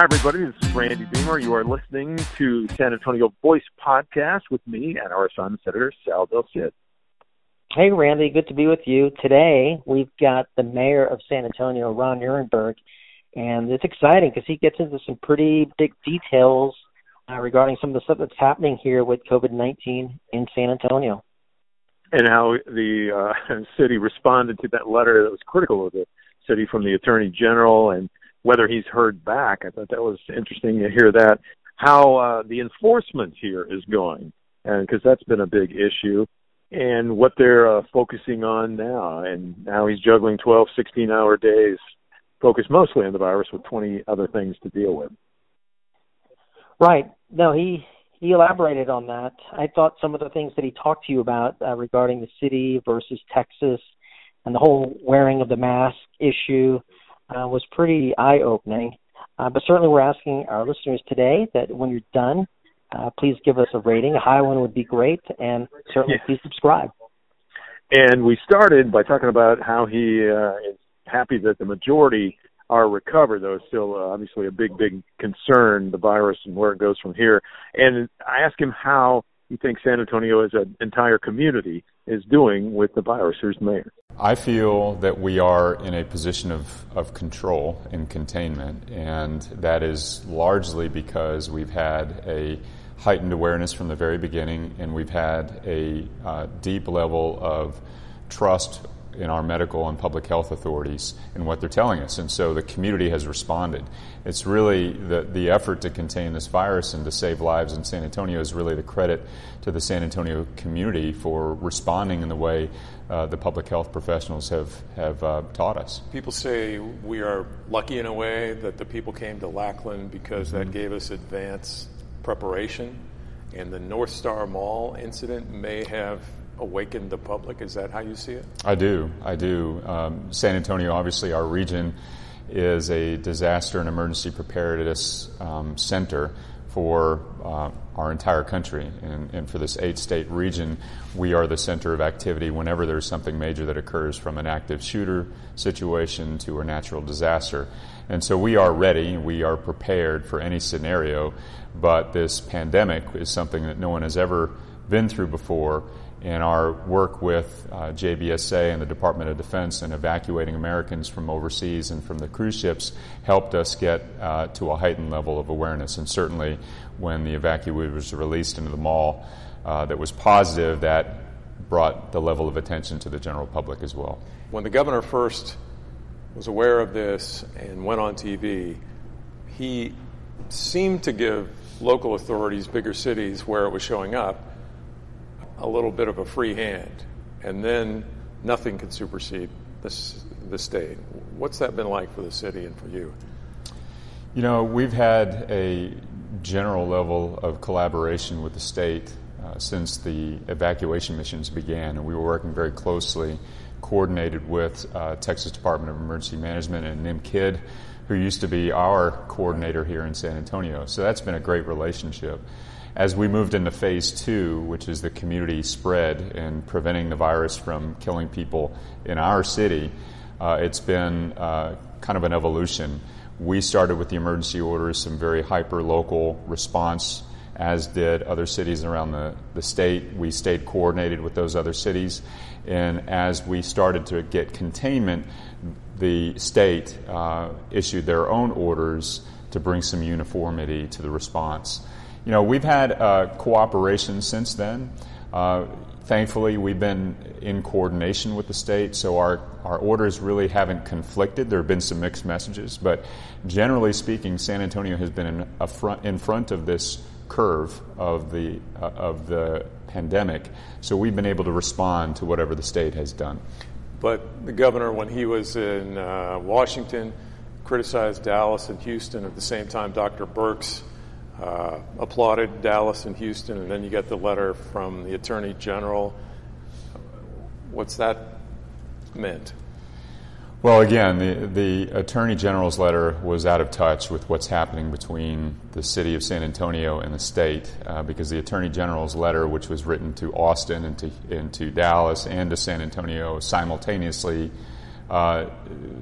Hi, everybody. This is Randy Beamer. You are listening to San Antonio Voice Podcast with me and our assignment editor, Sal Del Cid. Hey, Randy. Good to be with you. Today, we've got the mayor of San Antonio, Ron Nirenberg, and it's exciting because he gets into some pretty big details uh, regarding some of the stuff that's happening here with COVID 19 in San Antonio. And how the uh, city responded to that letter that was critical of the city from the Attorney General and whether he's heard back. I thought that was interesting to hear that. How uh, the enforcement here is going, and because that's been a big issue, and what they're uh, focusing on now, and how he's juggling 12, 16 hour days, focused mostly on the virus with 20 other things to deal with. Right. No, he he elaborated on that. I thought some of the things that he talked to you about uh, regarding the city versus Texas and the whole wearing of the mask issue uh, was pretty eye opening. Uh, but certainly, we're asking our listeners today that when you're done, uh, please give us a rating. A high one would be great, and certainly please subscribe. And we started by talking about how he uh, is happy that the majority are recovered, though it's still uh, obviously a big, big concern, the virus and where it goes from here. And I asked him how he thinks San Antonio as an entire community is doing with the virus. Here's mayor. I feel that we are in a position of, of control and containment, and that is largely because we've had a heightened awareness from the very beginning, and we've had a uh, deep level of trust in our medical and public health authorities and what they're telling us. And so the community has responded. It's really the, the effort to contain this virus and to save lives in San Antonio is really the credit to the San Antonio community for responding in the way uh, the public health professionals have, have uh, taught us. People say we are lucky in a way that the people came to Lackland because mm-hmm. that gave us advance preparation. And the North Star Mall incident may have awaken the public? Is that how you see it? I do. I do. Um, San Antonio, obviously, our region is a disaster and emergency preparedness um, center for uh, our entire country. And, and, for this eight state region, we are the center of activity whenever there's something major that occurs from an active shooter situation to a natural disaster. And so we are ready, we are prepared for any scenario, but this pandemic is something that no one has ever been through before and our work with uh, JBSA and the Department of Defense in evacuating Americans from overseas and from the cruise ships helped us get uh, to a heightened level of awareness. And certainly, when the evacuee was released into the mall uh, that was positive, that brought the level of attention to the general public as well. When the governor first was aware of this and went on TV, he seemed to give local authorities, bigger cities where it was showing up, a little bit of a free hand, and then nothing can supersede this, the state. What's that been like for the city and for you? You know, we've had a general level of collaboration with the state uh, since the evacuation missions began, and we were working very closely, coordinated with uh, Texas Department of Emergency Management and Nim Kidd, who used to be our coordinator here in San Antonio. So that's been a great relationship. As we moved into phase two, which is the community spread and preventing the virus from killing people in our city, uh, it's been uh, kind of an evolution. We started with the emergency orders, some very hyper local response, as did other cities around the, the state. We stayed coordinated with those other cities. And as we started to get containment, the state uh, issued their own orders to bring some uniformity to the response. You know, we've had uh, cooperation since then. Uh, thankfully, we've been in coordination with the state, so our, our orders really haven't conflicted. There have been some mixed messages, but generally speaking, San Antonio has been in, front, in front of this curve of the, uh, of the pandemic, so we've been able to respond to whatever the state has done. But the governor, when he was in uh, Washington, criticized Dallas and Houston. At the same time, Dr. Birx uh, applauded Dallas and Houston, and then you get the letter from the Attorney General. What's that meant? Well, again, the, the Attorney General's letter was out of touch with what's happening between the city of San Antonio and the state uh, because the Attorney General's letter, which was written to Austin and to, and to Dallas and to San Antonio simultaneously, uh,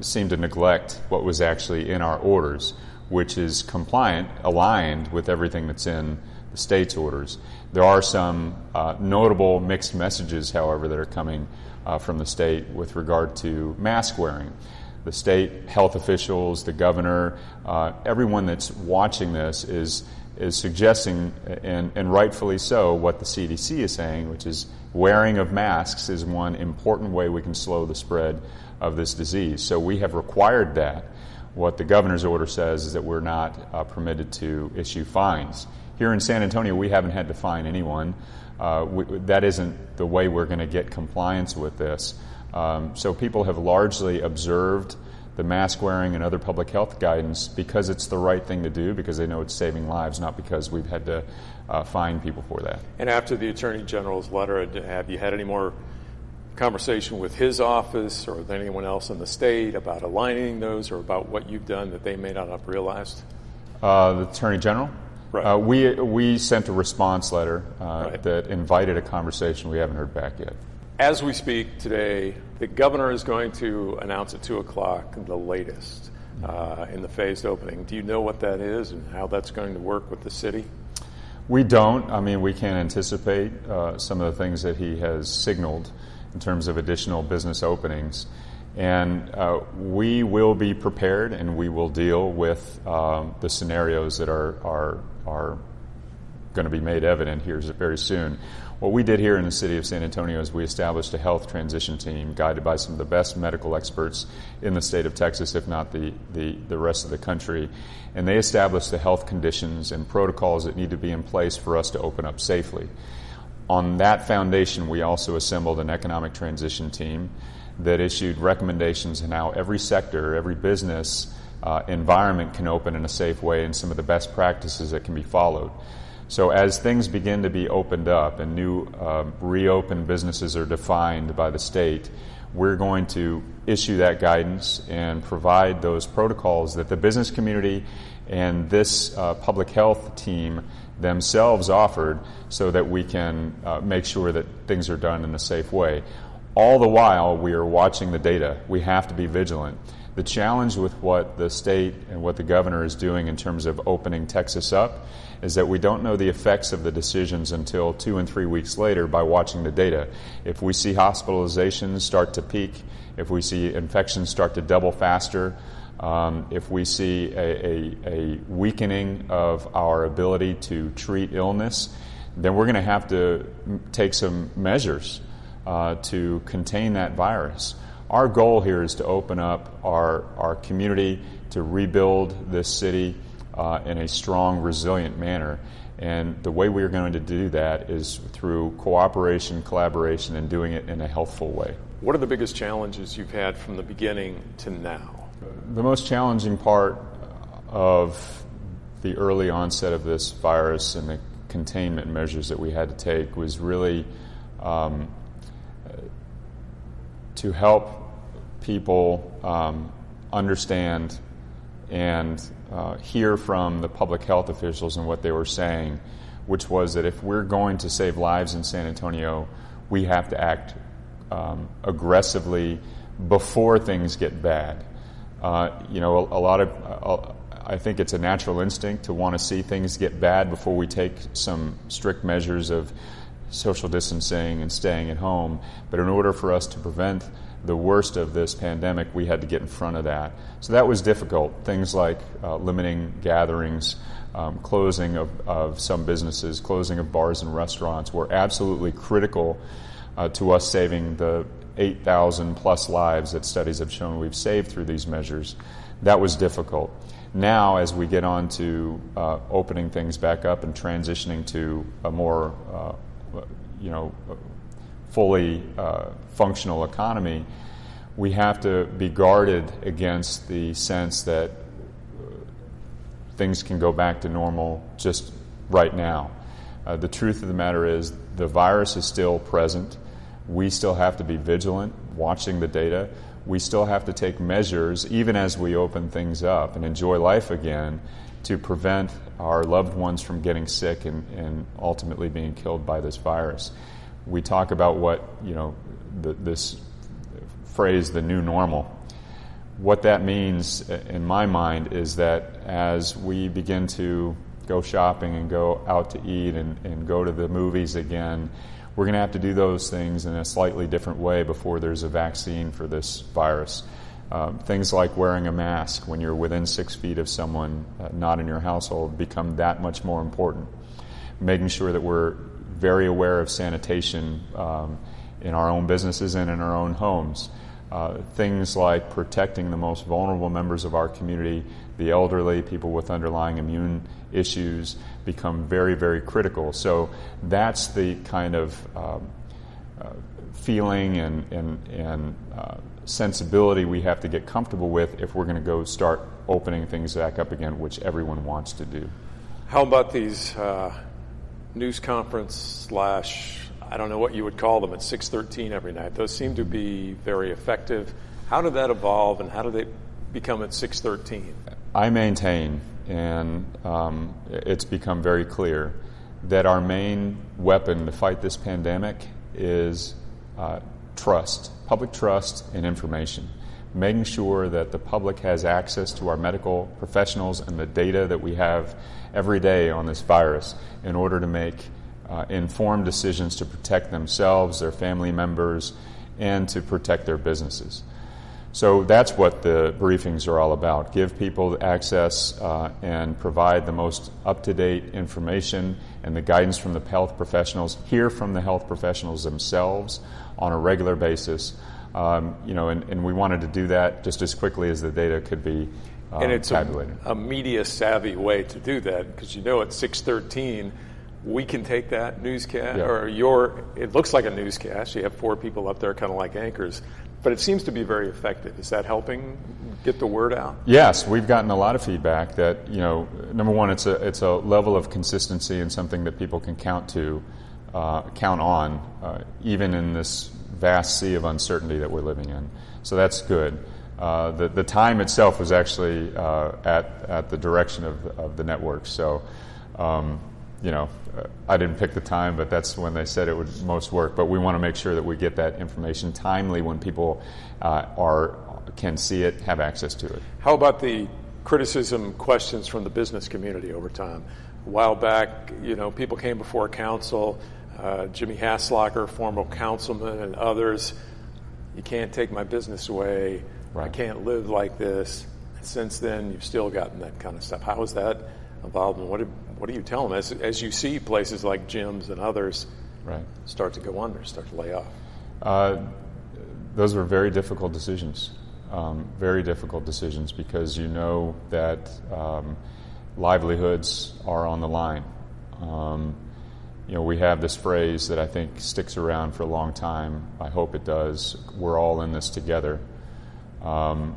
seemed to neglect what was actually in our orders which is compliant, aligned with everything that's in the state's orders. There are some uh, notable mixed messages, however, that are coming uh, from the state with regard to mask wearing. The state health officials, the governor, uh, everyone that's watching this is is suggesting, and, and rightfully so, what the CDC is saying, which is wearing of masks is one important way we can slow the spread of this disease. So we have required that. What the governor's order says is that we're not uh, permitted to issue fines. Here in San Antonio, we haven't had to fine anyone. Uh, we, that isn't the way we're going to get compliance with this. Um, so people have largely observed the mask wearing and other public health guidance because it's the right thing to do, because they know it's saving lives, not because we've had to uh, fine people for that. And after the Attorney General's letter, have you had any more conversation with his office or with anyone else in the state about aligning those or about what you've done that they may not have realized? Uh, the Attorney General? Right. Uh, we, we sent a response letter uh, Right. that invited a conversation. We haven't heard back yet. As we speak today, the governor is going to announce at 2 o'clock the latest uh, in the phased opening. Do you know what that is and how that's going to work with the city? We don't. I mean, we can't anticipate uh, some of the things that he has signaled in terms of additional business openings. And uh, we will be prepared and we will deal with um, the scenarios that are, are, are going to be made evident here very soon. What we did here in the city of San Antonio is we established a health transition team guided by some of the best medical experts in the state of Texas, if not the, the, the rest of the country. And they established the health conditions and protocols that need to be in place for us to open up safely. On that foundation, we also assembled an economic transition team that issued recommendations on how every sector, every business uh, environment can open in a safe way and some of the best practices that can be followed. So, as things begin to be opened up and new um, reopened businesses are defined by the state, we're going to issue that guidance and provide those protocols that the business community and this uh, public health team themselves offered so that we can uh, make sure that things are done in a safe way. All the while, we are watching the data. We have to be vigilant. The challenge with what the state and what the governor is doing in terms of opening Texas up is that we don't know the effects of the decisions until two and three weeks later by watching the data. If we see hospitalizations start to peak, if we see infections start to double faster, um, if we see a, a, a weakening of our ability to treat illness, then we're going to have to take some measures uh, to contain that virus. Our goal here is to open up our, our community, to rebuild this city uh, in a strong, resilient manner. And the way we're going to do that is through cooperation, collaboration, and doing it in a healthful way. What are the biggest challenges you've had from the beginning to now? The most challenging part of the early onset of this virus and the containment measures that we had to take was really um, to help people um, understand and uh, hear from the public health officials and what they were saying, which was that if we're going to save lives in San Antonio, we have to act um, aggressively before things get bad. Uh, you know, a, a lot of, uh, I think it's a natural instinct to want to see things get bad before we take some strict measures of social distancing and staying at home. But in order for us to prevent the worst of this pandemic, we had to get in front of that. So that was difficult. Things like uh, limiting gatherings, um, closing of, of some businesses, closing of bars and restaurants were absolutely critical uh, to us saving the 8,000 plus lives that studies have shown we've saved through these measures. That was difficult. Now, as we get on to uh, opening things back up and transitioning to a more, uh, you know, fully uh, functional economy, we have to be guarded against the sense that things can go back to normal just right now. Uh, the truth of the matter is, the virus is still present. We still have to be vigilant, watching the data. We still have to take measures, even as we open things up and enjoy life again, to prevent our loved ones from getting sick and, and ultimately being killed by this virus. We talk about what, you know, the, this phrase, the new normal. what that means in my mind is that as we begin to go shopping and go out to eat and, and go to the movies again, we're going to have to do those things in a slightly different way before there's a vaccine for this virus. Um, things like wearing a mask when you're within six feet of someone uh, not in your household become that much more important. Making sure that we're very aware of sanitation um, in our own businesses and in our own homes. Uh, things like protecting the most vulnerable members of our community, the elderly, people with underlying immune issues, become very, very critical. So that's the kind of um, uh, feeling and, and, and uh, sensibility we have to get comfortable with if we're going to go start opening things back up again, which everyone wants to do. How about these uh, news conference slash I don't know what you would call them at 613 every night. Those seem to be very effective. How did that evolve and how did they become at 613? I maintain, and um, it's become very clear, that our main weapon to fight this pandemic is uh, trust, public trust and information. Making sure that the public has access to our medical professionals and the data that we have every day on this virus in order to make uh, informed decisions to protect themselves, their family members, and to protect their businesses. So that's what the briefings are all about. Give people access uh, and provide the most up to date information and the guidance from the health professionals. Hear from the health professionals themselves on a regular basis. Um, you know, and, and, we wanted to do that just as quickly as the data could be uh, and it's tabulated. A, a media savvy way to do that because you know at 613 we can take that newscast, yeah. or your, it looks like a newscast. You have four people up there kind of like anchors, but it seems to be very effective. Is that helping get the word out? Yes, we've gotten a lot of feedback that, you know, number one, it's a, it's a level of consistency and something that people can count to, uh, count on, uh, even in this vast sea of uncertainty that we're living in. So that's good. Uh, the, the time itself was actually uh, at, at the direction of, of the network. So, um, you know, I didn't pick the time, but that's when they said it would most work. But we want to make sure that we get that information timely when people uh, are can see it, have access to it. How about the criticism questions from the business community over time? A while back, you know, people came before council. Uh, Jimmy Hasslocher, former councilman, and others. You can't take my business away. Right. I can't live like this. since then, you've still gotten that kind of stuff. How is that involved? And what did, what do you tell them as, as you see places like gyms and others right. start to go under, start to lay off? Uh, those were very difficult decisions. Um, very difficult decisions because you know that um, livelihoods are on the line. Um, you know, we have this phrase that I think sticks around for a long time. I hope it does. We're all in this together. Um,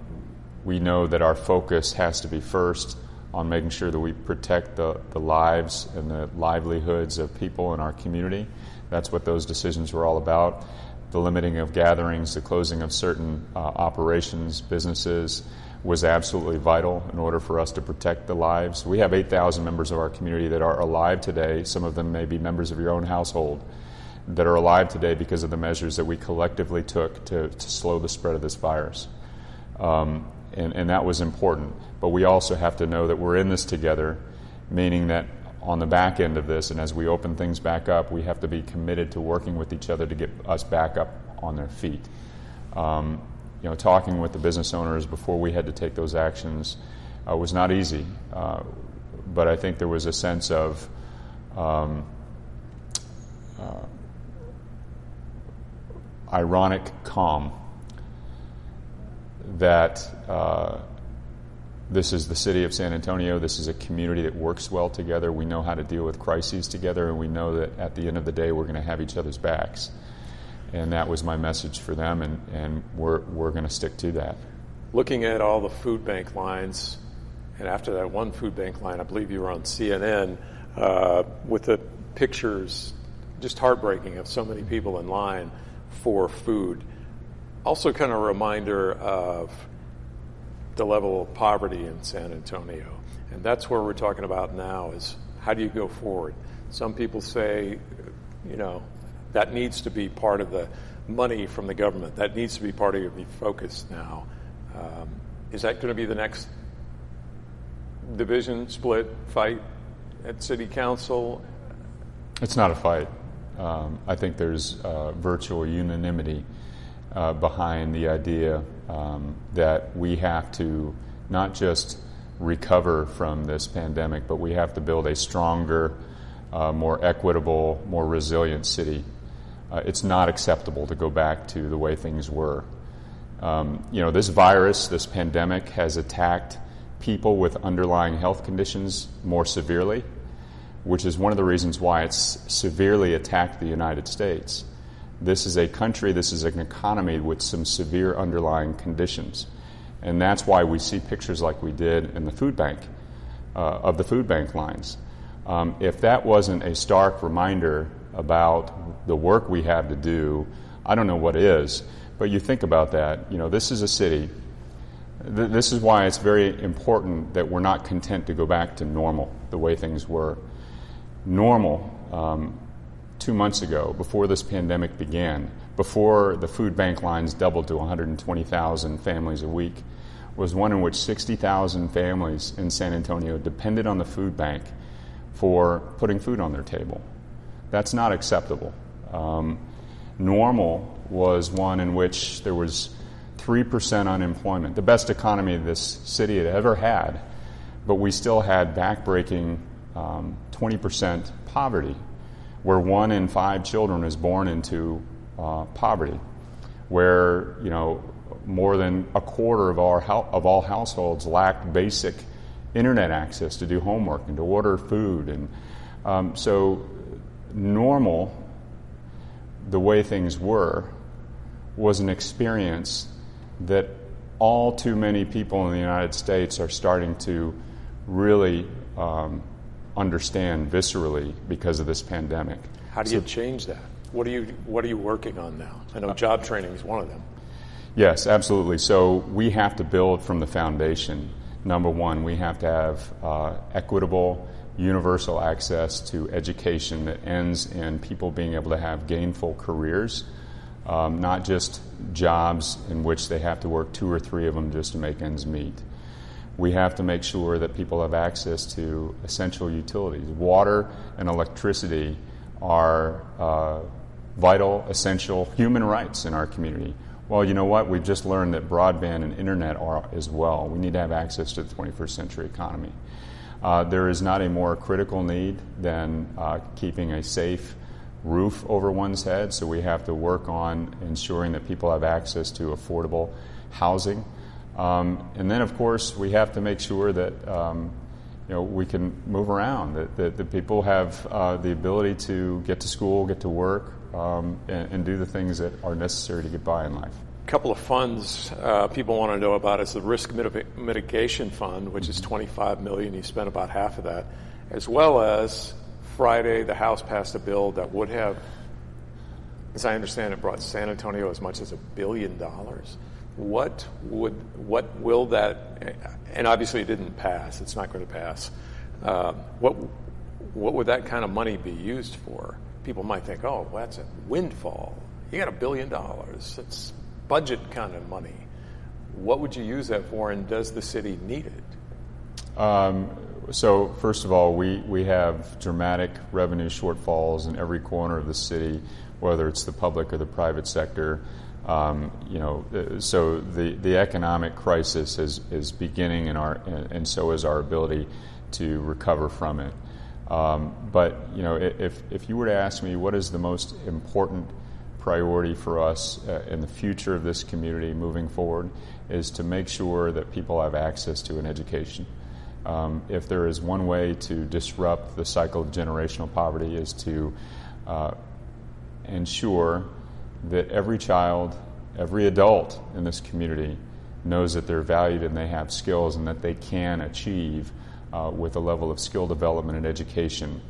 we know that our focus has to be first on making sure that we protect the, the lives and the livelihoods of people in our community. That's what those decisions were all about. The limiting of gatherings, the closing of certain uh, operations, businesses was absolutely vital in order for us to protect the lives. We have 8,000 members of our community that are alive today. Some of them may be members of your own household that are alive today because of the measures that we collectively took to, to slow the spread of this virus. Um, and, and that was important. But we also have to know that we're in this together, meaning that on the back end of this, and as we open things back up, we have to be committed to working with each other to get us back up on their feet. Um, you know, talking with the business owners before we had to take those actions uh, was not easy, uh, but I think there was a sense of um, uh, ironic calm that uh, this is the city of San Antonio. This is a community that works well together. We know how to deal with crises together, and we know that at the end of the day, we're going to have each other's backs. And that was my message for them, and, and we're, we're going to stick to that. Looking at all the food bank lines, and after that one food bank line, I believe you were on CNN uh, with the pictures, just heartbreaking, of so many people in line for food also kind of a reminder of the level of poverty in San Antonio. And that's where we're talking about now is how do you go forward? Some people say, you know, that needs to be part of the money from the government. That needs to be part of your focus now. Um, is that going to be the next division split fight at city council? It's not a fight. Um, I think there's uh, virtual unanimity uh, behind the idea um, that we have to not just recover from this pandemic, but we have to build a stronger, uh, more equitable, more resilient city. Uh, it's not acceptable to go back to the way things were. Um, you know, this virus, this pandemic, has attacked people with underlying health conditions more severely, which is one of the reasons why it's severely attacked the United States. This is a country, this is an economy with some severe underlying conditions. And that's why we see pictures like we did in the food bank, uh, of the food bank lines. Um, if that wasn't a stark reminder about the work we have to do, I don't know what is. But you think about that. You know, this is a city. Th- this is why it's very important that we're not content to go back to normal, the way things were. Normal, um, two months ago, before this pandemic began, before the food bank lines doubled to 120,000 families a week, was one in which 60,000 families in San Antonio depended on the food bank for putting food on their table. That's not acceptable. Um, normal was one in which there was 3% unemployment, the best economy this city had ever had, but we still had backbreaking um, 20% poverty, where one in five children is born into uh, poverty, where you know more than a quarter of our of all households lacked basic internet access to do homework and to order food, and um, so normal, the way things were, was an experience that all too many people in the United States are starting to really um, understand viscerally because of this pandemic. How do so, you change that? What are you What are you working on now? I know job training is one of them. Yes, absolutely. So we have to build from the foundation. Number one, we have to have uh, equitable, universal access to education that ends in people being able to have gainful careers um, not just jobs in which they have to work two or three of them just to make ends meet. We have to make sure that people have access to essential utilities. Water and electricity are uh, vital, essential human rights in our community. Well, you know what? We've just learned that broadband and internet are as well. We need to have access to the 21st century economy. Uh, there is not a more critical need than uh, keeping a safe roof over one's head, so we have to work on ensuring that people have access to affordable housing. Um, and then, of course, we have to make sure that um, you know we can move around, that, that, that people have uh, the ability to get to school, get to work, um, and, and, do the things that are necessary to get by in life. A couple of funds uh, people want to know about is the Risk Mitigation Fund, which is 25 million. You spent about half of that, as well as Friday, the House passed a bill that would have, as I understand it, brought San Antonio as much as a billion dollars. What would, what will that, and obviously it didn't pass, it's not going to pass. Uh, what, what would that kind of money be used for? People might think, oh, well, that's a windfall. You got a billion dollars. It's budget kind of money. What would you use that for, and does the city need it? Um, so first of all, we, we have dramatic revenue shortfalls in every corner of the city, whether it's the public or the private sector. Um, you know, uh, so the, the economic crisis is, is beginning, in our, and so is our ability to recover from it. Um, but you know, if, if you were to ask me what is the most important priority for us uh, in the future of this community moving forward, is to make sure that people have access to an education. Um, if there is one way to disrupt the cycle of generational poverty is to uh, ensure that every child, every adult in this community knows that they're valued and they have skills and that they can achieve uh, with a level of skill development and education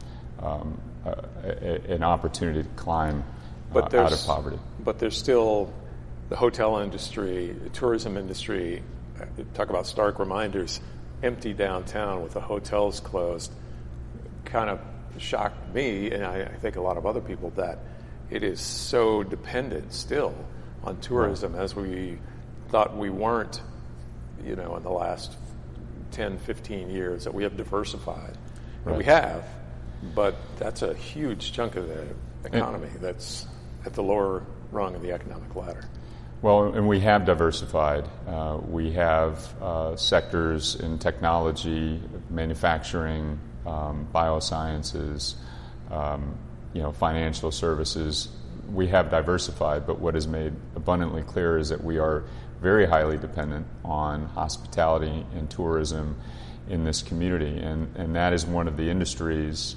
um, uh, an opportunity to climb uh, out of poverty. But there's still the hotel industry, the tourism industry, uh, talk about stark reminders empty downtown with the hotels closed kind of shocked me, and I, I, think a lot of other people, that it is so dependent still on tourism as we thought we weren't you know, in the last 10, 15 years that we have diversified. Right. We have, but that's a huge chunk of the economy that's at the lower rung of the economic ladder. Well, and we have diversified. Uh, we have uh, sectors in technology, manufacturing, um, biosciences, um, you know, financial services. We have diversified, but what is made abundantly clear is that we are very highly dependent on hospitality and tourism in this community, and, and that is one of the industries.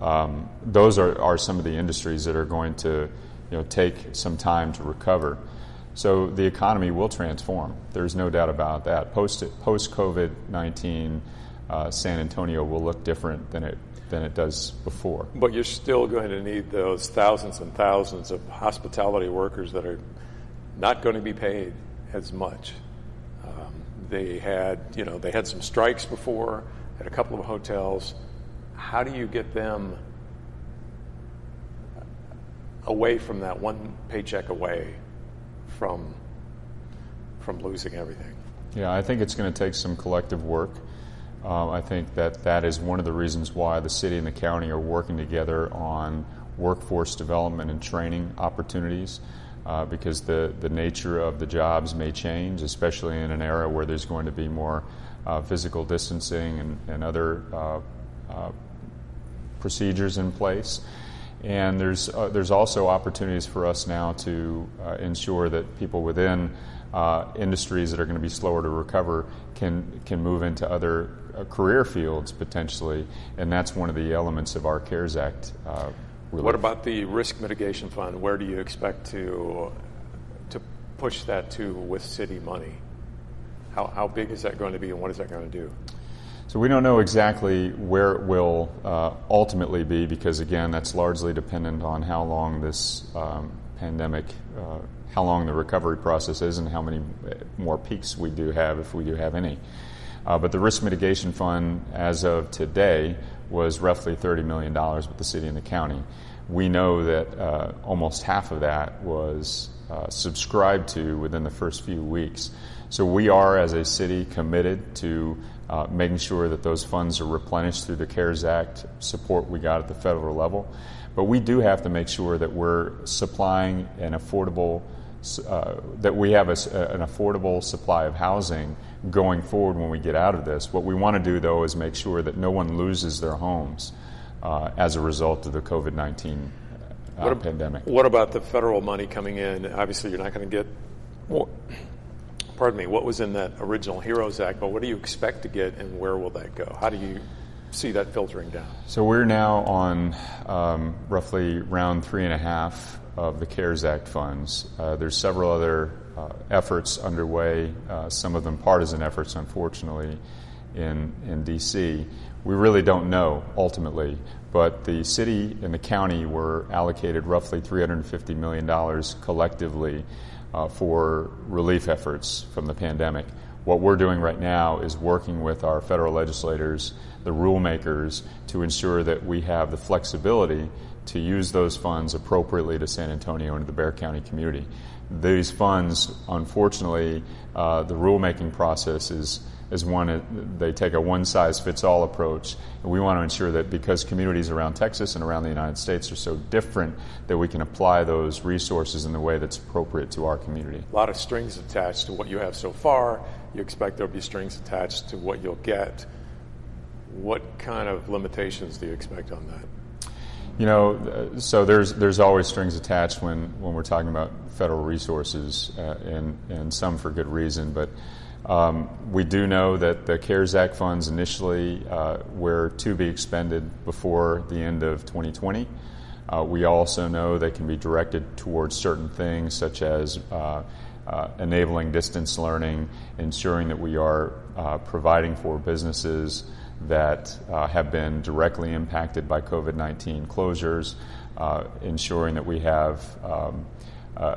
Um, those are, are some of the industries that are going to you know, take some time to recover. So the economy will transform. There's no doubt about that. Post post COVID nineteen, uh, San Antonio will look different than it than it does before. But you're still going to need those thousands and thousands of hospitality workers that are not going to be paid as much. Um, they had, you know, they had some strikes before at a couple of hotels. How do you get them away from that one paycheck away from from losing everything? Yeah, I think it's going to take some collective work. Um, I think that that is one of the reasons why the city and the county are working together on workforce development and training opportunities. Uh, because the, the nature of the jobs may change, especially in an era where there's going to be more uh, physical distancing and, and other uh, uh procedures in place. And there's, uh, there's also opportunities for us now to uh, ensure that people within industries that are going to be slower to recover can, can move into other career fields potentially. And that's one of the elements of our CARES Act Relief. What about the risk mitigation fund? Where do you expect to to push that to with city money? How, how big is that going to be, and what is that going to do? So we don't know exactly where it will uh, ultimately be because, again, that's largely dependent on how long this um, pandemic, uh, how long the recovery process is, and how many more peaks we do have, if we do have any. Uh, but the risk mitigation fund, as of today, was roughly $30 million with the city and the county. We know that uh, almost half of that was uh, subscribed to within the first few weeks. So we are, as a city, committed to uh, making sure that those funds are replenished through the CARES Act support we got at the federal level. But we do have to make sure that we're supplying an affordable, uh, that we have a, an affordable supply of housing going forward when we get out of this. What we want to do, though, is make sure that no one loses their homes uh, as a result of the COVID 19 uh, what, pandemic. What about the federal money coming in? Obviously, you're not going to get more. Pardon me, what was in that original HEROES Act, but what do you expect to get and where will that go? How do you see that filtering down? So we're now on um, roughly round three and a half of the CARES Act funds. Uh, there's several other efforts underway, uh, some of them partisan efforts, unfortunately, in, in D.C. We really don't know ultimately, but the city and the county were allocated roughly $350 million collectively uh, for relief efforts from the pandemic. What we're doing right now is working with our federal legislators, the rule makers, to ensure that we have the flexibility to use those funds appropriately to San Antonio and to the Bexar County community. These funds, unfortunately, uh, the rulemaking process is, is one, they take a one size fits all approach. We want to ensure that because communities around Texas and around the United States are so different, that we can apply those resources in the way that's appropriate to our community. A lot of strings attached to what you have so far. You expect there'll be strings attached to what you'll get. What kind of limitations do you expect on that? You know, so there's there's always strings attached when, when we're talking about federal resources, uh, and and some for good reason. But um, we do know that the CARES Act funds initially uh, were to be expended before the end of 2020. Uh, we also know they can be directed towards certain things, such as uh, uh, enabling distance learning, ensuring that we are uh, providing for businesses that uh, have been directly impacted by COVID 19 closures, uh, ensuring that we have um, uh,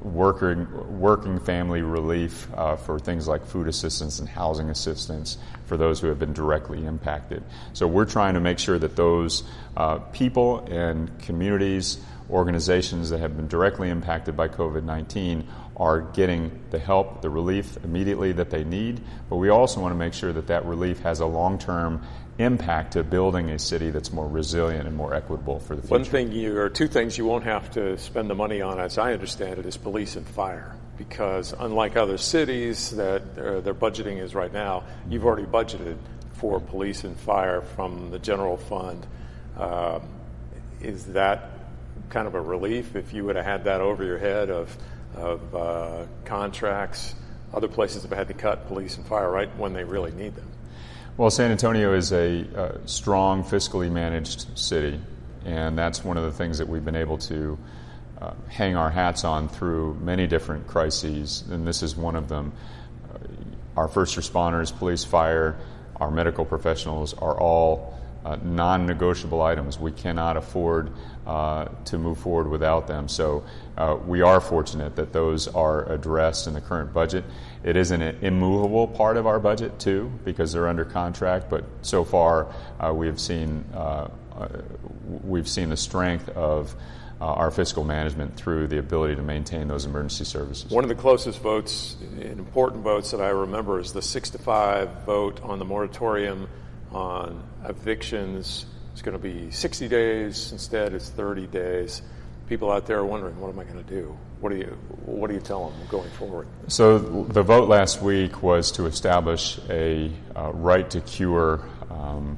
working, working family relief uh, for things like food assistance and housing assistance for those who have been directly impacted. So we're trying to make sure that those uh, people and communities, organizations that have been directly impacted by COVID 19 are getting the help, the relief immediately that they need, but we also want to make sure that that relief has a long term impact to building a city that's more resilient and more equitable for the future. One thing you, or two things you won't have to spend the money on, as I understand it, is police and fire. Because unlike other cities that uh, their budgeting is right now, you've already budgeted for police and fire from the general fund. Uh, is that kind of a relief if you would have had that over your head of, of uh, contracts? Other places have had to cut police and fire right when they really need them. Well, San Antonio is a uh, strong, fiscally managed city, and that's one of the things that we've been able to uh, hang our hats on through many different crises, and this is one of them. Uh, our first responders, police, fire, our medical professionals are all uh, non negotiable items. We cannot afford uh, to move forward without them. So uh, we are fortunate that those are addressed in the current budget. It is an immovable part of our budget, too, because they're under contract, but so far uh, we have seen, uh, uh, we've seen the strength of our fiscal management through the ability to maintain those emergency services. One of the closest votes, important votes that I remember, is the six to five vote on the moratorium on evictions. It's going to be 60 days instead. It's 30 days. People out there are wondering, what am I going to do? What do you What do you tell them going forward? So the vote last week was to establish a uh, right to cure um,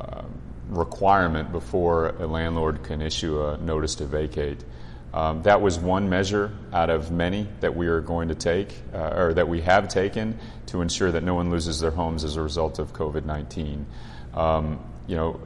uh, requirement before a landlord can issue a notice to vacate. Um, that was one measure out of many that we are going to take, uh, or that we have taken, to ensure that no one loses their homes as a result of COVID 19. Um, you know,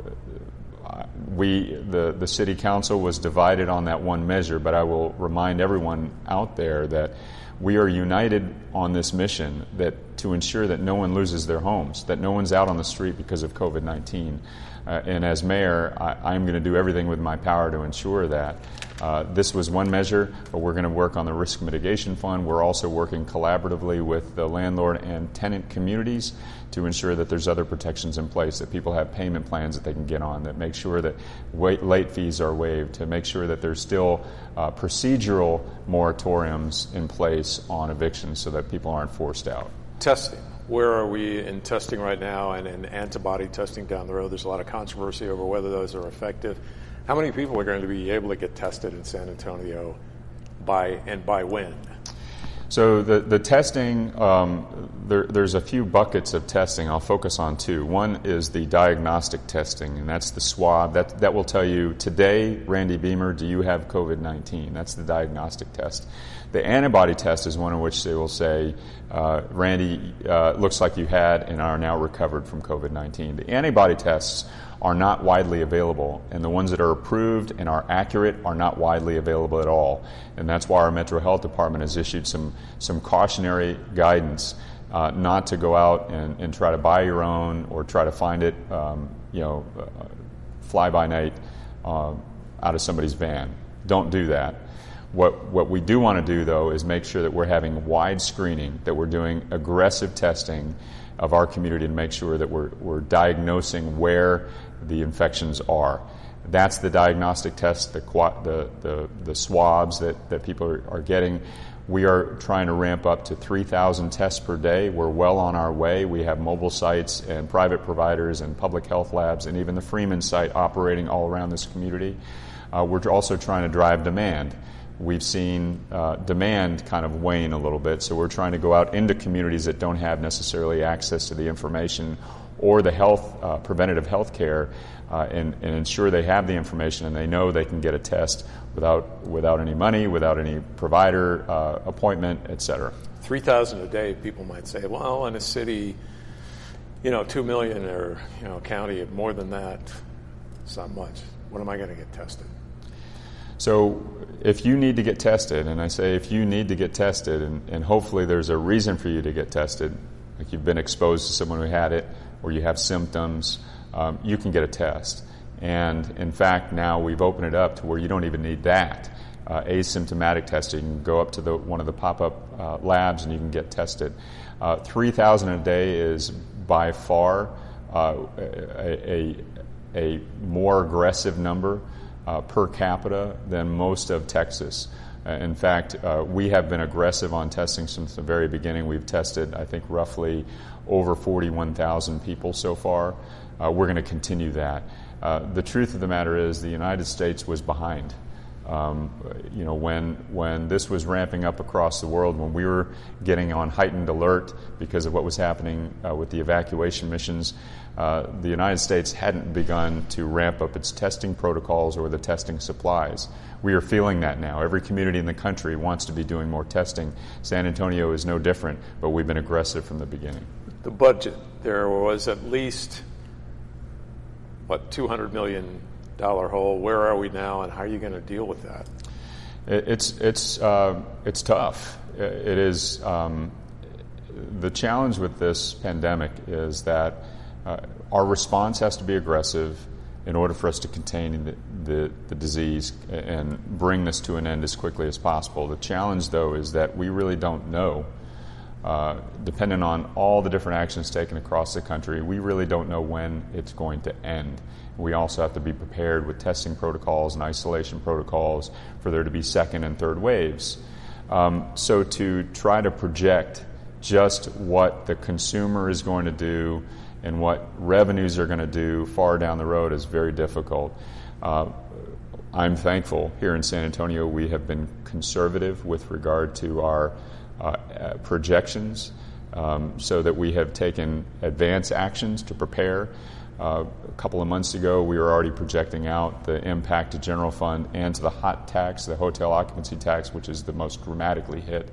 we, the, the city council was divided on that one measure, but I will remind everyone out there that we are united on this mission that to ensure that no one loses their homes, that no one's out on the street because of COVID 19. Uh, and as mayor, I, am going to do everything with my power to ensure that. Uh, this was one measure, but we're going to work on the risk mitigation fund. We're also working collaboratively with the landlord and tenant communities to ensure that there's other protections in place, that people have payment plans that they can get on, that make sure that wait, late fees are waived, to make sure that there's still uh, procedural moratoriums in place on evictions so that people aren't forced out. Testing. Where are we in testing right now and in antibody testing down the road? There's a lot of controversy over whether those are effective. How many people are going to be able to get tested in San Antonio by and by when? So the, the testing, um, there, there's a few buckets of testing. I'll focus on two. One is the diagnostic testing, and that's the swab. That, that will tell you today, Randy Beamer, do you have COVID 19? That's the diagnostic test. The antibody test is one in which they will say, uh, Randy, uh, looks like you had and are now recovered from COVID 19. The antibody tests are not widely available, and the ones that are approved and are accurate are not widely available at all. And that's why our Metro Health Department has issued some, some cautionary guidance uh, not to go out and, and, try to buy your own or try to find it, um, you know, uh, fly by night uh, out of somebody's van. Don't do that. What, what we do want to do, though, is make sure that we're having wide screening, that we're doing aggressive testing of our community to make sure that we're, we're diagnosing where the infections are. That's the diagnostic test, the, the, the, the swabs that, that people are, are getting. We are trying to ramp up to 3,000 tests per day. We're well on our way. We have mobile sites and private providers and public health labs and even the Freeman site operating all around this community. Uh, we're also trying to drive demand. We've seen uh, demand kind of wane a little bit, so we're trying to go out into communities that don't have necessarily access to the information or the health, uh, preventative health care uh, and, and, ensure they have the information and they know they can get a test without, without any money, without any provider uh, appointment, et cetera. 3,000 a day, people might say, well, in a city, you know, 2 million or, you know, county more than that, it's not much. When am I going to get tested? So, if you need to get tested, and I say if you need to get tested, and, and hopefully there's a reason for you to get tested, like you've been exposed to someone who had it, or you have symptoms, um, you can get a test. And in fact, now we've opened it up to where you don't even need that. Uh, asymptomatic testing. You can go up to the, one of the pop up uh, labs and you can get tested. Uh, 3,000 a day is by far uh, a, a, a, more aggressive number uh, per capita than most of Texas. Uh, in fact, uh, we have been aggressive on testing since the very beginning. We've tested, I think, roughly over 41,000 people so far. Uh, we're going to continue that. Uh, the truth of the matter is, the United States was behind. Um, you know, when when this was ramping up across the world, when we were getting on heightened alert because of what was happening uh, with the evacuation missions, uh, the United States hadn't begun to ramp up its testing protocols or the testing supplies. We are feeling that now. Every community in the country wants to be doing more testing. San Antonio is no different, but we've been aggressive from the beginning. The budget there was at least what 200 million dollar hole. Where are we now, and how are you going to deal with that? It's it's uh, it's tough. It is um, the challenge with this pandemic is that uh, our response has to be aggressive in order for us to contain the, the, the, disease and bring this to an end as quickly as possible. The challenge, though, is that we really don't know. Uh, depending on all the different actions taken across the country, we really don't know when it's going to end. We also have to be prepared with testing protocols and isolation protocols for there to be second and third waves. Um, so, to try to project just what the consumer is going to do and what revenues are going to do far down the road is very difficult. Uh, I'm thankful here in San Antonio we have been conservative with regard to our uh, projections um, so that we have taken advance actions to prepare. Uh, a couple of months ago, we were already projecting out the impact to general fund and to the hot tax, the hotel occupancy tax, which is the most dramatically hit,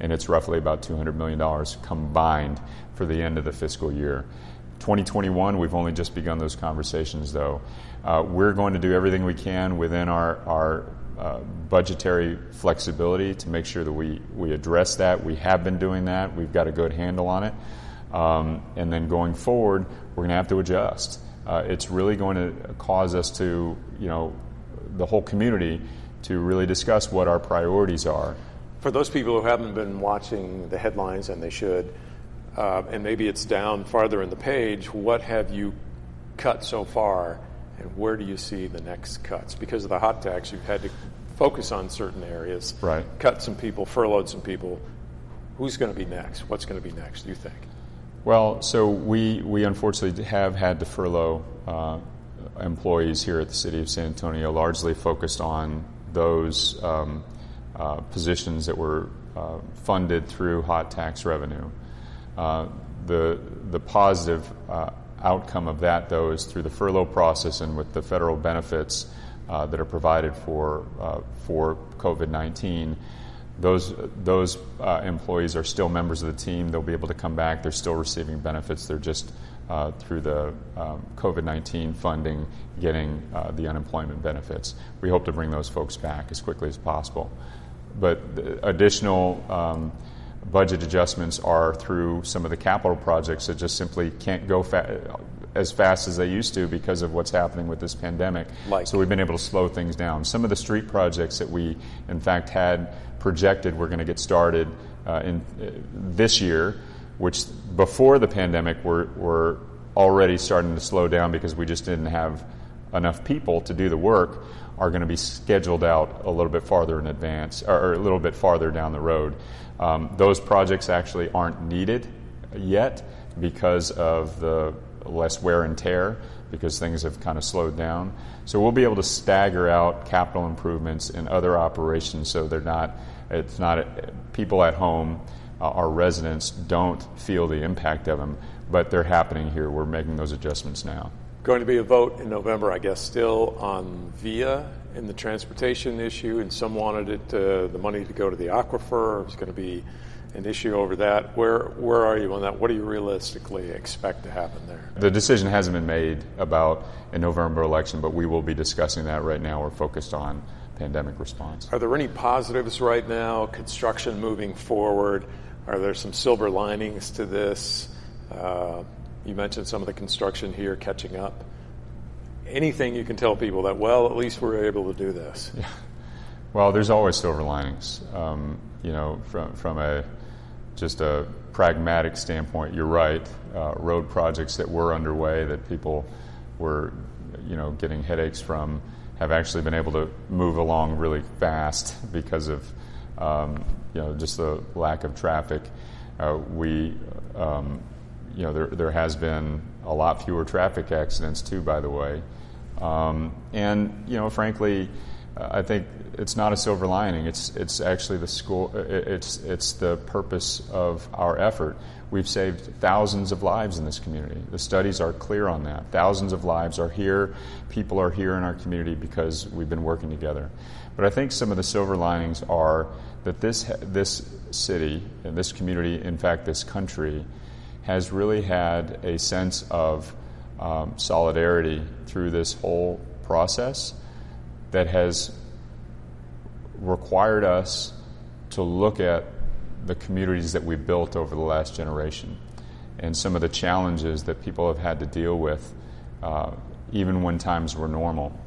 and it's roughly about $200 million combined for the end of the fiscal year. 2021, we've only just begun those conversations, though. Uh, we're going to do everything we can within our, our uh, budgetary flexibility to make sure that we, we address that. We have been doing that. We've got a good handle on it. Um, and then going forward, we're going to have to adjust. Uh, it's really going to cause us to, you know, the whole community to really discuss what our priorities are. For those people who haven't been watching the headlines, and they should, uh, and maybe it's down farther in the page, what have you cut so far, and where do you see the next cuts? Because of the hot tax, you've had to focus on certain areas, right. cut some people, furloughed some people. Who's going to be next? What's going to be next, do you think? Well, so we, we unfortunately have had to furlough uh, employees here at the City of San Antonio, largely focused on those um, uh, positions that were uh, funded through hot tax revenue. Uh, the, the positive uh, outcome of that, though, is through the furlough process and with the federal benefits uh, that are provided for, for COVID 19 those those uh, employees are still members of the team. They'll be able to come back. They're still receiving benefits. They're just uh, through the um, COVID 19 funding getting uh, the unemployment benefits. We hope to bring those folks back as quickly as possible. But additional um, budget adjustments are through some of the capital projects that just simply can't go fa- as fast as they used to because of what's happening with this pandemic. Like. So we've been able to slow things down. Some of the street projects that we, in fact, had projected we're going to get started uh, in uh, this year, which before the pandemic were, were already starting to slow down because we just didn't have enough people to do the work, are going to be scheduled out a little bit farther in advance or, or a little bit farther down the road. Um, those projects actually aren't needed yet because of the less wear and tear because things have kind of slowed down. So we'll be able to stagger out capital improvements in other operations so they're not, it's not, people at home, uh, our residents don't feel the impact of them, but they're happening here. We're making those adjustments now. Going to be a vote in November, I guess, still on VIA in the transportation issue, and some wanted it, uh, the money to go to the aquifer. It was going to be an issue over that. Where where are you on that? What do you realistically expect to happen there? The decision hasn't been made about a November election, but we will be discussing that right now. We're focused on pandemic response. Are there any positives right now? Construction moving forward. Are there some silver linings to this? Uh, you mentioned some of the construction here catching up. Anything you can tell people that well, at least we're able to do this. Yeah. Well, there's always silver linings. Um, you know, from from a just a pragmatic standpoint, you're right. Uh, road projects that were underway that people were, you know, getting headaches from have actually been able to move along really fast because of um, you know just the lack of traffic. Uh, we um, you know there there has been a lot fewer traffic accidents too, by the way, um, and you know frankly, I think it's not a silver lining. It's it's actually the school. It's it's the purpose of our effort. We've saved thousands of lives in this community. The studies are clear on that. Thousands of lives are here. People are here in our community because we've been working together. But I think some of the silver linings are that this this city and this community, in fact, this country, has really had a sense of um, solidarity through this whole process that has required us to look at the communities that we've built over the last generation and some of the challenges that people have had to deal with, uh, even when times were normal.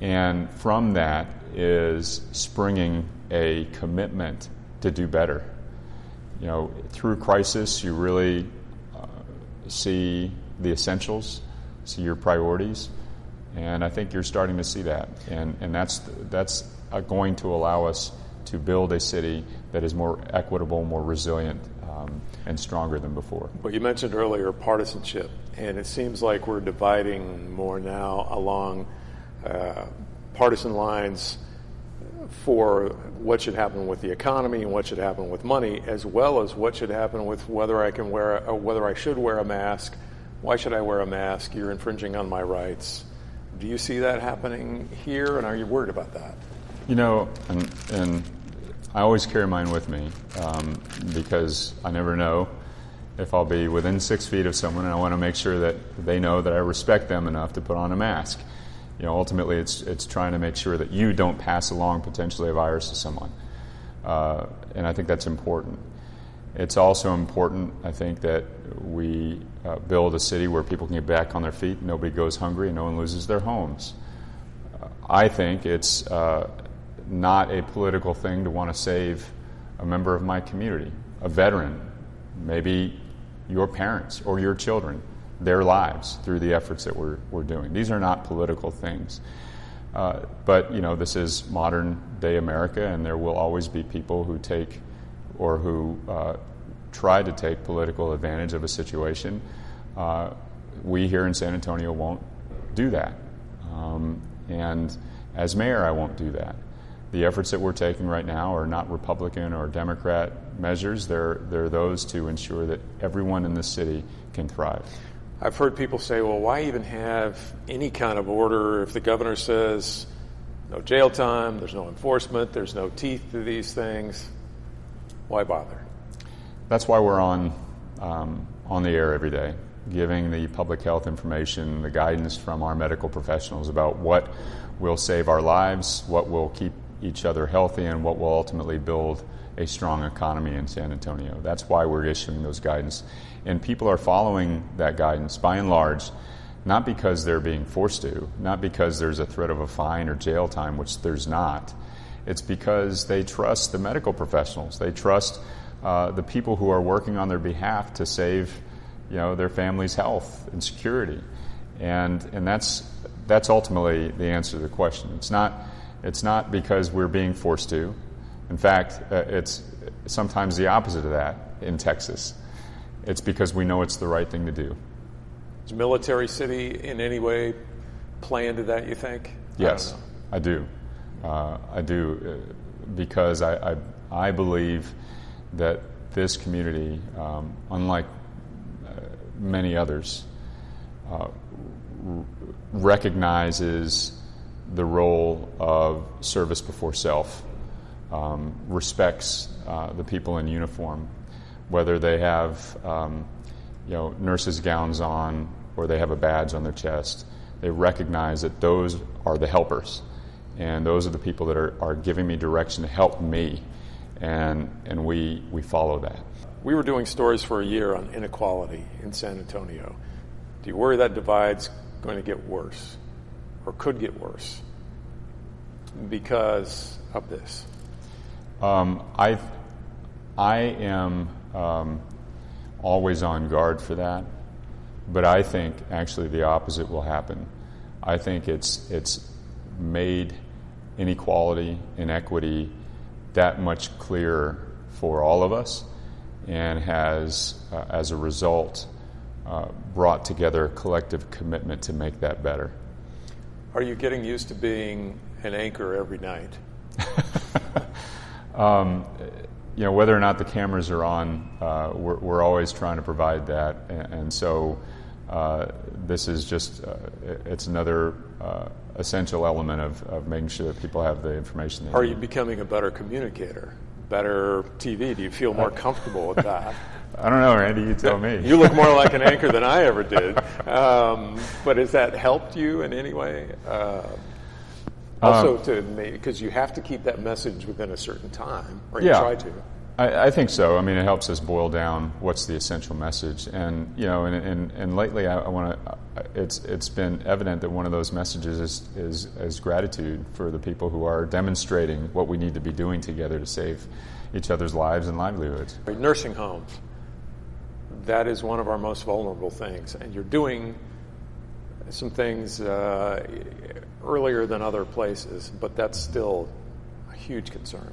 And from that is springing a commitment to do better. You know, through crisis, you really uh, see the essentials, see your priorities, and I think you're starting to see that. And, and that's, that's uh, going to allow us to build a city that is more equitable, more resilient, um, and stronger than before. Well, you mentioned earlier partisanship, and it seems like we're dividing more now along uh, partisan lines for what should happen with the economy and what should happen with money, as well as what should happen with whether I can wear, or whether I should wear a mask. Why should I wear a mask? You're infringing on my rights. Do you see that happening here, and are you worried about that? You know, and, and I always carry mine with me um, because I never know if I'll be within six feet of someone, and I want to make sure that they know that I respect them enough to put on a mask. You know, ultimately, it's it's trying to make sure that you don't pass along potentially a virus to someone, uh, and I think that's important. It's also important, I think, that we uh, build a city where people can get back on their feet, nobody goes hungry, and no one loses their homes. Uh, I think it's uh, not a political thing to want to save a member of my community, a veteran, maybe your parents or your children, their lives through the efforts that we're, we're doing. These are not political things. Uh, but, you know, this is modern day America, and there will always be people who take or who try to take political advantage of a situation. Uh, we here in San Antonio won't do that. Um, and as mayor, I won't do that. The efforts that we're taking right now are not Republican or Democrat measures. They're, they're those to ensure that everyone in the city can thrive. I've heard people say, well, why even have any kind of order if the governor says no jail time, there's no enforcement, there's no teeth to these things? Why bother? That's why we're on, um, on the air every day, giving the public health information, the guidance from our medical professionals about what will save our lives, what will keep each other healthy, and what will ultimately build a strong economy in San Antonio. That's why we're issuing those guidance. And people are following that guidance by and large, not because they're being forced to, not because there's a threat of a fine or jail time, which there's not it's because they trust the medical professionals. They trust uh, the people who are working on their behalf to save, you know, their family's health and security. And, and that's, that's ultimately the answer to the question. It's not, it's not because we're being forced to. In fact, uh, it's sometimes the opposite of that in Texas. It's because we know it's the right thing to do. Is Military City in any way play into that, you think? Yes, I, I do. Uh, I do uh, because I, I, I, believe that this community, um, unlike uh, many others, uh, r- recognizes the role of service before self, um, respects uh, the people in uniform, whether they have um, you know nurses' gowns on or they have a badge on their chest. They recognize that those are the helpers and those are the people that are, are giving me direction to help me, and, and we, we follow that. We were doing stories for a year on inequality in San Antonio. Do you worry that divide's going to get worse, or could get worse, because of this? Um, I, I am um, always on guard for that, but I think actually the opposite will happen. I think it's, it's made inequality, inequity that much clearer for all of us and has, uh, as a result, uh, brought together a collective commitment to make that better. Are you getting used to being an anchor every night? um, you know, whether or not the cameras are on, uh, we're, we're, always trying to provide that. And, and so uh, this is just, uh, it's another uh, essential element of, of making sure that people have the information. Are you becoming a better communicator? Better TV? Do you feel more comfortable with that? I don't know, Randy. You tell me. you look more like an anchor than I ever did. Um, but has that helped you in any way? Uh, also, um, to because you have to keep that message within a certain time, or you yeah, try to. I, I, think so. I mean, it helps us boil down what's the essential message, and you know, and and, and lately, I, I want to. It's it's been evident that one of those messages is, is is gratitude for the people who are demonstrating what we need to be doing together to save each other's lives and livelihoods. Nursing homes. That is one of our most vulnerable things, and you're doing some things uh, earlier than other places, but that's still a huge concern.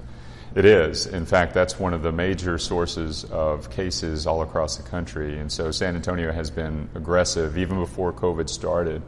It is. In fact, that's one of the major sources of cases all across the country. And so San Antonio has been aggressive even before COVID started.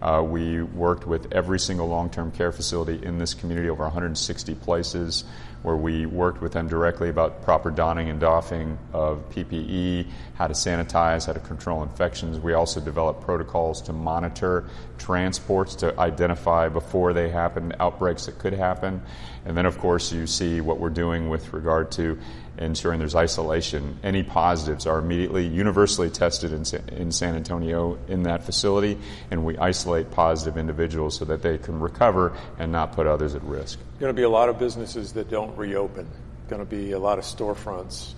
Uh, we worked with every single long term care facility in this community, over 160 places where we worked with them directly about proper donning and doffing of PPE, how to sanitize, how to control infections. We also developed protocols to monitor transports to identify before they happen outbreaks that could happen. And then, of course, you see what we're doing with regard to ensuring there's isolation. Any positives are immediately universally tested in, in San Antonio in that facility, and we isolate positive individuals so that they can recover and not put others at risk. Going to be a lot of businesses that don't reopen. Going to be a lot of storefronts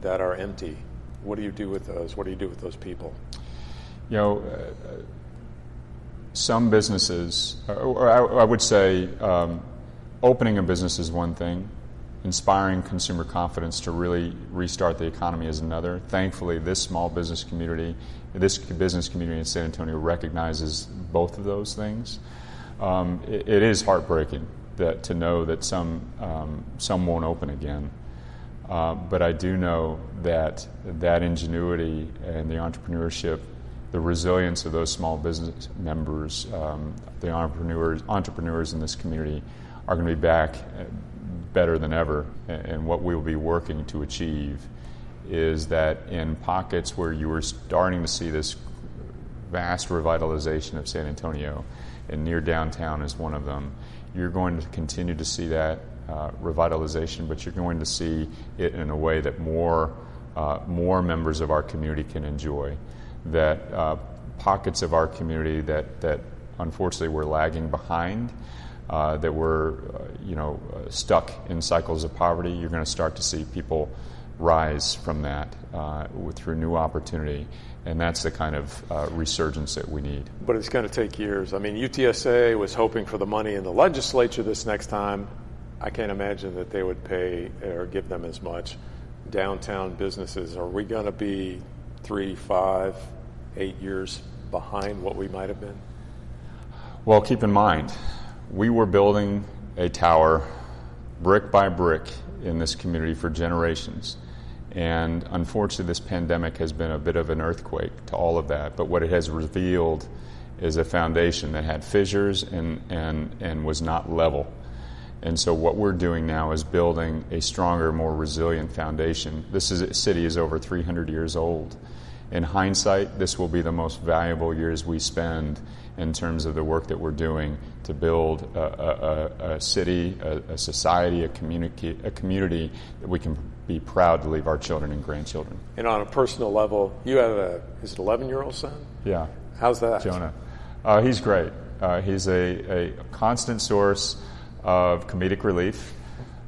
that are empty. What do you do with those? What do you do with those people? You know, uh, some businesses, or I, I would say, um, opening a business is one thing inspiring consumer confidence to really restart the economy is another. Thankfully, this small business community, this business community in San Antonio recognizes both of those things. Um, it, it is heartbreaking that to know that some um, some won't open again. Uh, but I do know that that ingenuity and the entrepreneurship, the resilience of those small business members, um, the entrepreneurs entrepreneurs in this community, are going to be back better than ever. And what we'll be working to achieve is that in pockets where you are starting to see this vast revitalization of San Antonio, and near downtown is one of them, you're going to continue to see that uh, revitalization, but you're going to see it in a way that more, uh, more members of our community can enjoy. That uh, pockets of our community that, that unfortunately we're lagging behind uh, that were, uh, you know, uh, stuck in cycles of poverty, you're going to start to see people rise from that uh, through new opportunity. And that's the kind of uh, resurgence that we need. But it's going to take years. I mean, UTSA was hoping for the money in the legislature this next time. I can't imagine that they would pay or give them as much. Downtown businesses, are we going to be three, five, eight years behind what we might have been? Well, keep in mind, we were building a tower brick by brick in this community for generations. And unfortunately, this pandemic has been a bit of an earthquake to all of that. But what it has revealed is a foundation that had fissures and, and, and was not level. And so, what we're doing now is building a stronger, more resilient foundation. This is, city is over 300 years old. In hindsight, this will be the most valuable years we spend in terms of the work that we're doing to build a, a, a city, a, a, society, a community, a community that we can be proud to leave our children and grandchildren. And on a personal level, you have a is it 11 year old son? Yeah. How's that? Jonah. Uh, he's great. Uh, he's a, a constant source of comedic relief.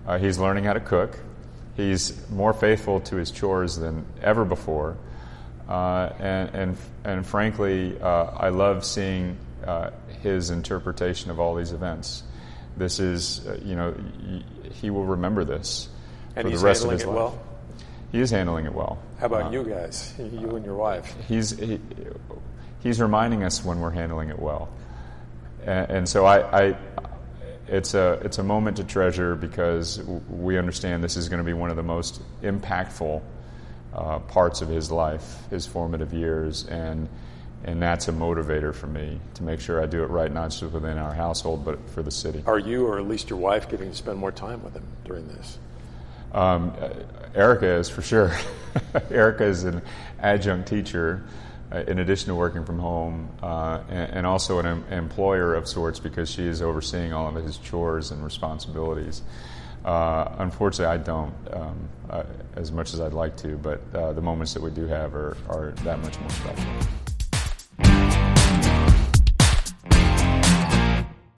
Uh, he's learning how to cook. He's more faithful to his chores than ever before. Uh, and, and, and frankly, uh, I love seeing uh, his interpretation of all these events. This is, uh, you know, he will remember this and for the rest of his it life. Well? He is handling it well. How about uh, you guys, you and your wife? He's, he, he's reminding us when we're handling it well. and, and so I, I, it's a it's a moment to treasure because we understand this is going to be one of the most impactful uh, parts of his life, his formative years, and and that's a motivator for me to make sure I do it right, not just within our household, but for the city. Are you, or at least your wife, getting to spend more time with him during this? Um, Erica is for sure. Erica is an adjunct teacher uh, in addition to working from home, uh, and, and, also an em- employer of sorts because she is overseeing all of his chores and responsibilities. Uh, unfortunately, I don't um, uh, as much as I'd like to, but uh, the moments that we do have are, are that much more special.